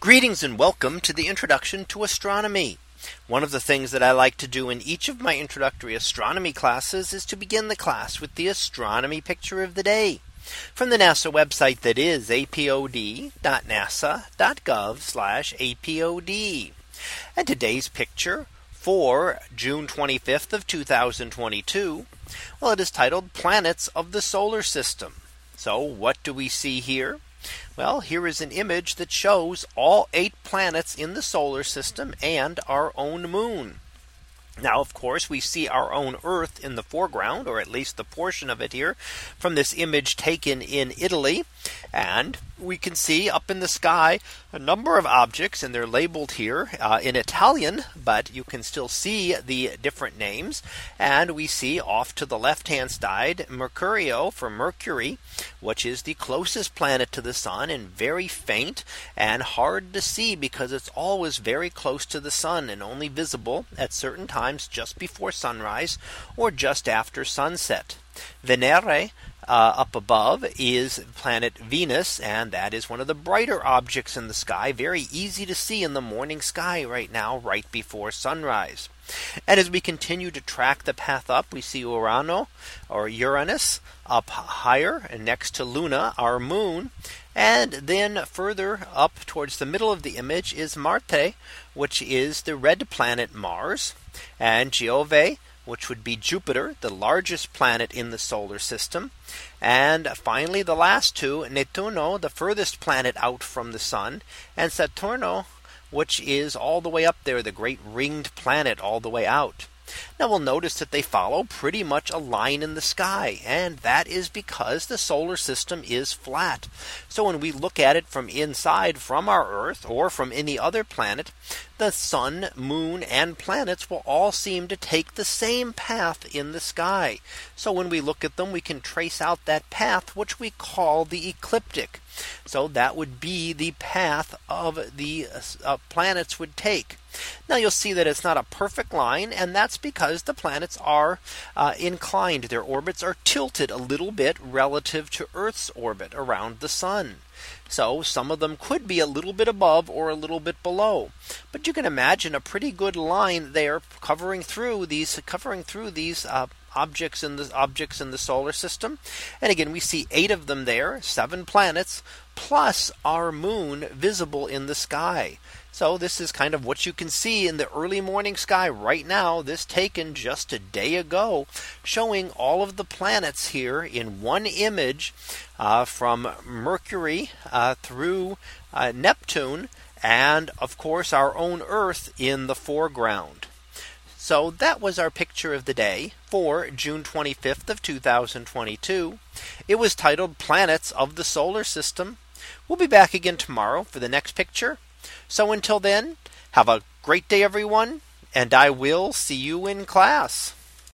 Greetings and welcome to the introduction to astronomy. One of the things that I like to do in each of my introductory astronomy classes is to begin the class with the astronomy picture of the day from the NASA website that is apod.nasa.gov apod. And today's picture for June 25th of 2022. Well, it is titled planets of the solar system. So what do we see here? Well, here is an image that shows all eight planets in the solar system and our own moon. Now, of course, we see our own Earth in the foreground, or at least the portion of it here from this image taken in Italy. And we can see up in the sky a number of objects and they're labeled here uh, in Italian, but you can still see the different names. And we see off to the left hand side Mercurio for Mercury, which is the closest planet to the sun and very faint and hard to see because it's always very close to the sun and only visible at certain times just before sunrise or just after sunset. Venere uh, up above is planet Venus, and that is one of the brighter objects in the sky. Very easy to see in the morning sky right now, right before sunrise. And as we continue to track the path up, we see Urano or Uranus up higher and next to Luna, our moon. And then further up towards the middle of the image is Marte, which is the red planet Mars, and Giove, which would be Jupiter, the largest planet in the solar system. And finally, the last two, Nettuno, the furthest planet out from the sun, and Saturno, which is all the way up there, the great ringed planet all the way out. Now we'll notice that they follow pretty much a line in the sky. And that is because the solar system is flat. So when we look at it from inside from our Earth or from any other planet, the sun, moon, and planets will all seem to take the same path in the sky. So when we look at them, we can trace out that path, which we call the ecliptic. So that would be the path of the uh, planets would take. Now you'll see that it's not a perfect line and that's because the planets are uh, inclined. Their orbits are tilted a little bit relative to Earth's orbit around the sun. So some of them could be a little bit above or a little bit below. But you can imagine a pretty good line there covering through these covering through these uh, objects in the objects in the solar system. And again, we see eight of them there, seven planets, plus our moon visible in the sky. So this is kind of what you can see in the early morning sky right now. This taken just a day ago, showing all of the planets here in one image uh, from Mercury uh, through uh, Neptune, and of course our own Earth in the foreground. So that was our picture of the day for June 25th of 2022. It was titled Planets of the Solar System. We'll be back again tomorrow for the next picture. So until then, have a great day, everyone, and I will see you in class.